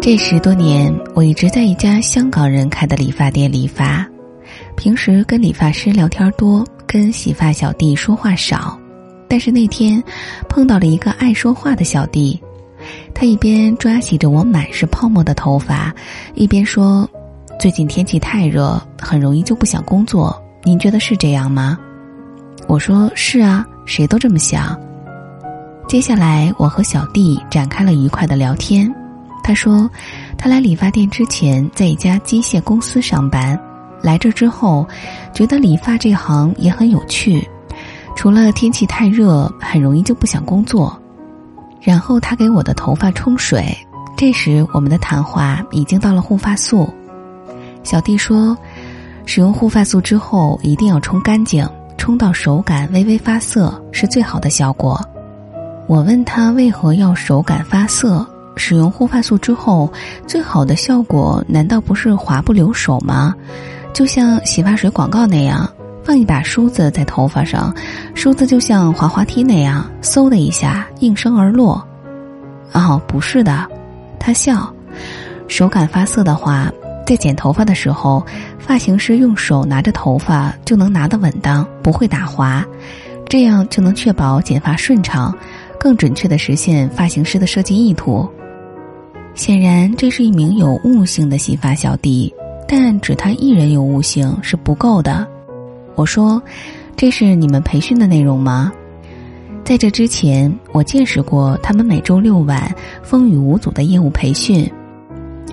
这十多年，我一直在一家香港人开的理发店理发。平时跟理发师聊天多，跟洗发小弟说话少。但是那天，碰到了一个爱说话的小弟，他一边抓洗着我满是泡沫的头发，一边说：“最近天气太热，很容易就不想工作。您觉得是这样吗？”我说：“是啊，谁都这么想。”接下来，我和小弟展开了愉快的聊天。他说，他来理发店之前在一家机械公司上班，来这之后，觉得理发这行也很有趣，除了天气太热，很容易就不想工作。然后他给我的头发冲水，这时我们的谈话已经到了护发素。小弟说，使用护发素之后一定要冲干净，冲到手感微微发涩是最好的效果。我问他为何要手感发涩？使用护发素之后，最好的效果难道不是滑不留手吗？就像洗发水广告那样，放一把梳子在头发上，梳子就像滑滑梯那样，嗖的一下应声而落。哦，不是的，他笑。手感发涩的话，在剪头发的时候，发型师用手拿着头发就能拿得稳当，不会打滑，这样就能确保剪发顺畅，更准确的实现发型师的设计意图。显然，这是一名有悟性的洗发小弟，但只他一人有悟性是不够的。我说：“这是你们培训的内容吗？”在这之前，我见识过他们每周六晚风雨无阻的业务培训。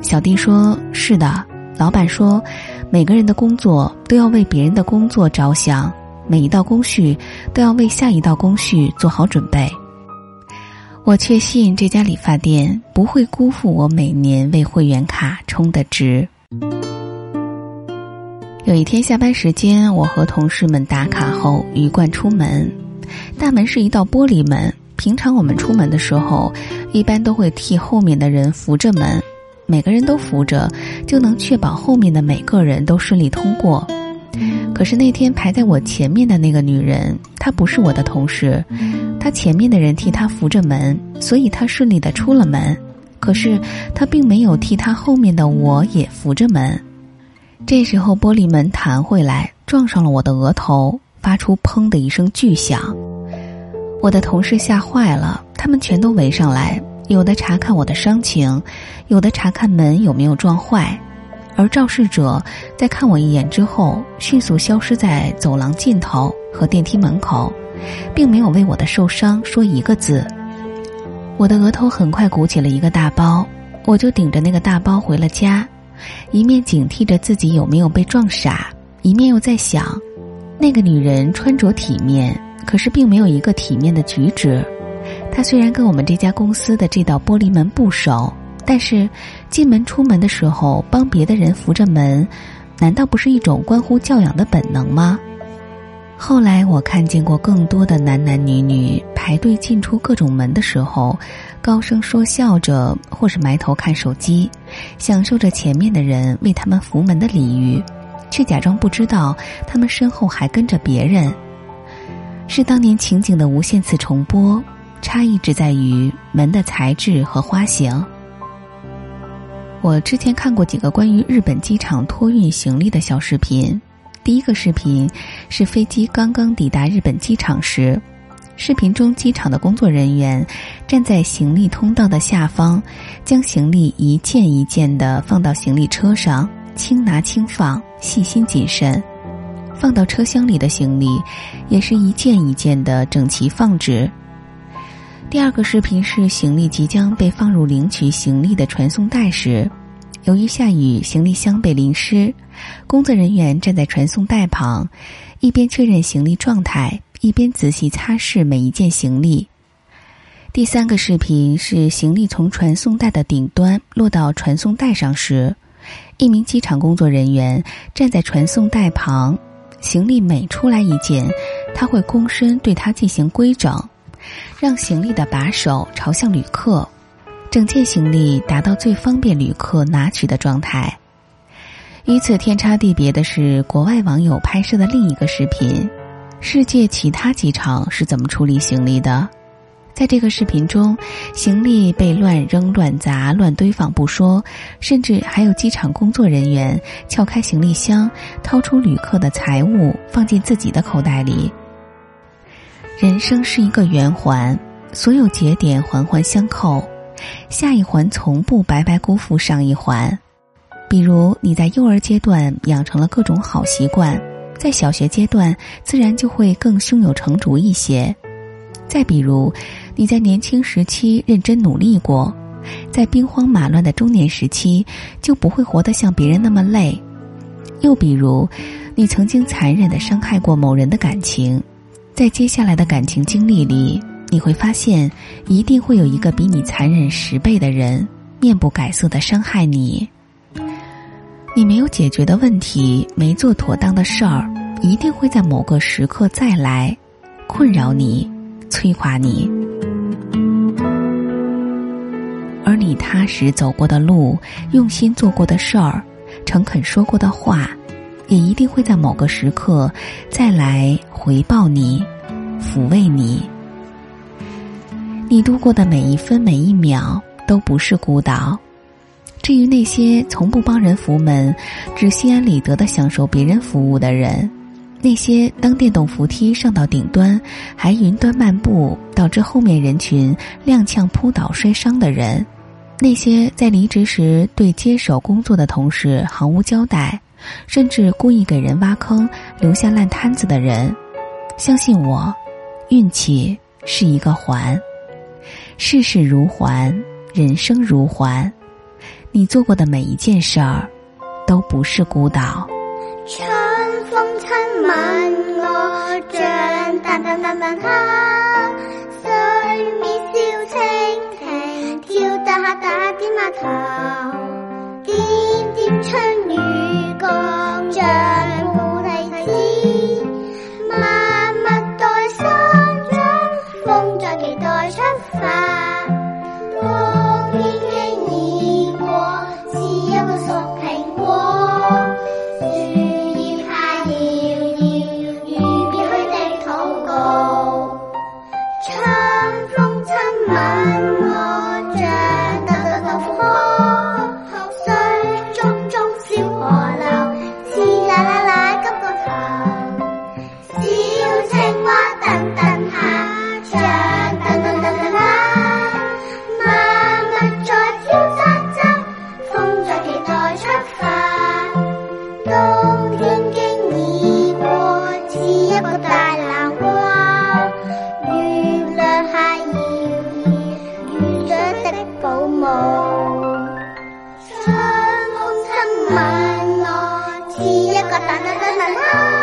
小弟说：“是的，老板说，每个人的工作都要为别人的工作着想，每一道工序都要为下一道工序做好准备。”我确信这家理发店不会辜负我每年为会员卡充的值。有一天下班时间，我和同事们打卡后鱼贯出门，大门是一道玻璃门。平常我们出门的时候，一般都会替后面的人扶着门，每个人都扶着，就能确保后面的每个人都顺利通过。可是那天排在我前面的那个女人，她不是我的同事，她前面的人替她扶着门，所以他顺利的出了门。可是他并没有替他后面的我也扶着门。这时候玻璃门弹回来，撞上了我的额头，发出“砰”的一声巨响。我的同事吓坏了，他们全都围上来，有的查看我的伤情，有的查看门有没有撞坏。而肇事者在看我一眼之后，迅速消失在走廊尽头和电梯门口，并没有为我的受伤说一个字。我的额头很快鼓起了一个大包，我就顶着那个大包回了家，一面警惕着自己有没有被撞傻，一面又在想，那个女人穿着体面，可是并没有一个体面的举止。她虽然跟我们这家公司的这道玻璃门不熟。但是，进门出门的时候帮别的人扶着门，难道不是一种关乎教养的本能吗？后来我看见过更多的男男女女排队进出各种门的时候，高声说笑着，或是埋头看手机，享受着前面的人为他们扶门的礼遇，却假装不知道他们身后还跟着别人。是当年情景的无限次重播，差异只在于门的材质和花型。我之前看过几个关于日本机场托运行李的小视频。第一个视频是飞机刚刚抵达日本机场时，视频中机场的工作人员站在行李通道的下方，将行李一件一件的放到行李车上，轻拿轻放，细心谨慎。放到车厢里的行李也是一件一件的整齐放置。第二个视频是行李即将被放入领取行李的传送带时，由于下雨，行李箱被淋湿，工作人员站在传送带旁，一边确认行李状态，一边仔细擦拭每一件行李。第三个视频是行李从传送带的顶端落到传送带上时，一名机场工作人员站在传送带旁，行李每出来一件，他会躬身对它进行规整。让行李的把手朝向旅客，整件行李达到最方便旅客拿取的状态。与此天差地别的是，国外网友拍摄的另一个视频：世界其他机场是怎么处理行李的？在这个视频中，行李被乱扔、乱砸、乱堆放不说，甚至还有机场工作人员撬开行李箱，掏出旅客的财物放进自己的口袋里。人生是一个圆环，所有节点环环相扣，下一环从不白白辜负上一环。比如你在幼儿阶段养成了各种好习惯，在小学阶段自然就会更胸有成竹一些。再比如。你在年轻时期认真努力过，在兵荒马乱的中年时期就不会活得像别人那么累。又比如，你曾经残忍的伤害过某人的感情，在接下来的感情经历里，你会发现一定会有一个比你残忍十倍的人面不改色的伤害你。你没有解决的问题，没做妥当的事儿，一定会在某个时刻再来，困扰你，摧垮你。而你踏实走过的路，用心做过的事儿，诚恳说过的话，也一定会在某个时刻再来回报你，抚慰你。你度过的每一分每一秒都不是孤岛。至于那些从不帮人扶门，只心安理得的享受别人服务的人，那些当电动扶梯上到顶端还云端漫步，导致后面人群踉跄扑倒摔伤的人。那些在离职时对接手工作的同事毫无交代，甚至故意给人挖坑、留下烂摊子的人，相信我，运气是一个环，世事如环，人生如环，你做过的每一件事儿，都不是孤岛。春风亲吻我，像淡淡淡淡它，水面笑蜻蜓，跳得下打点码头，点点春啦啦啦啦。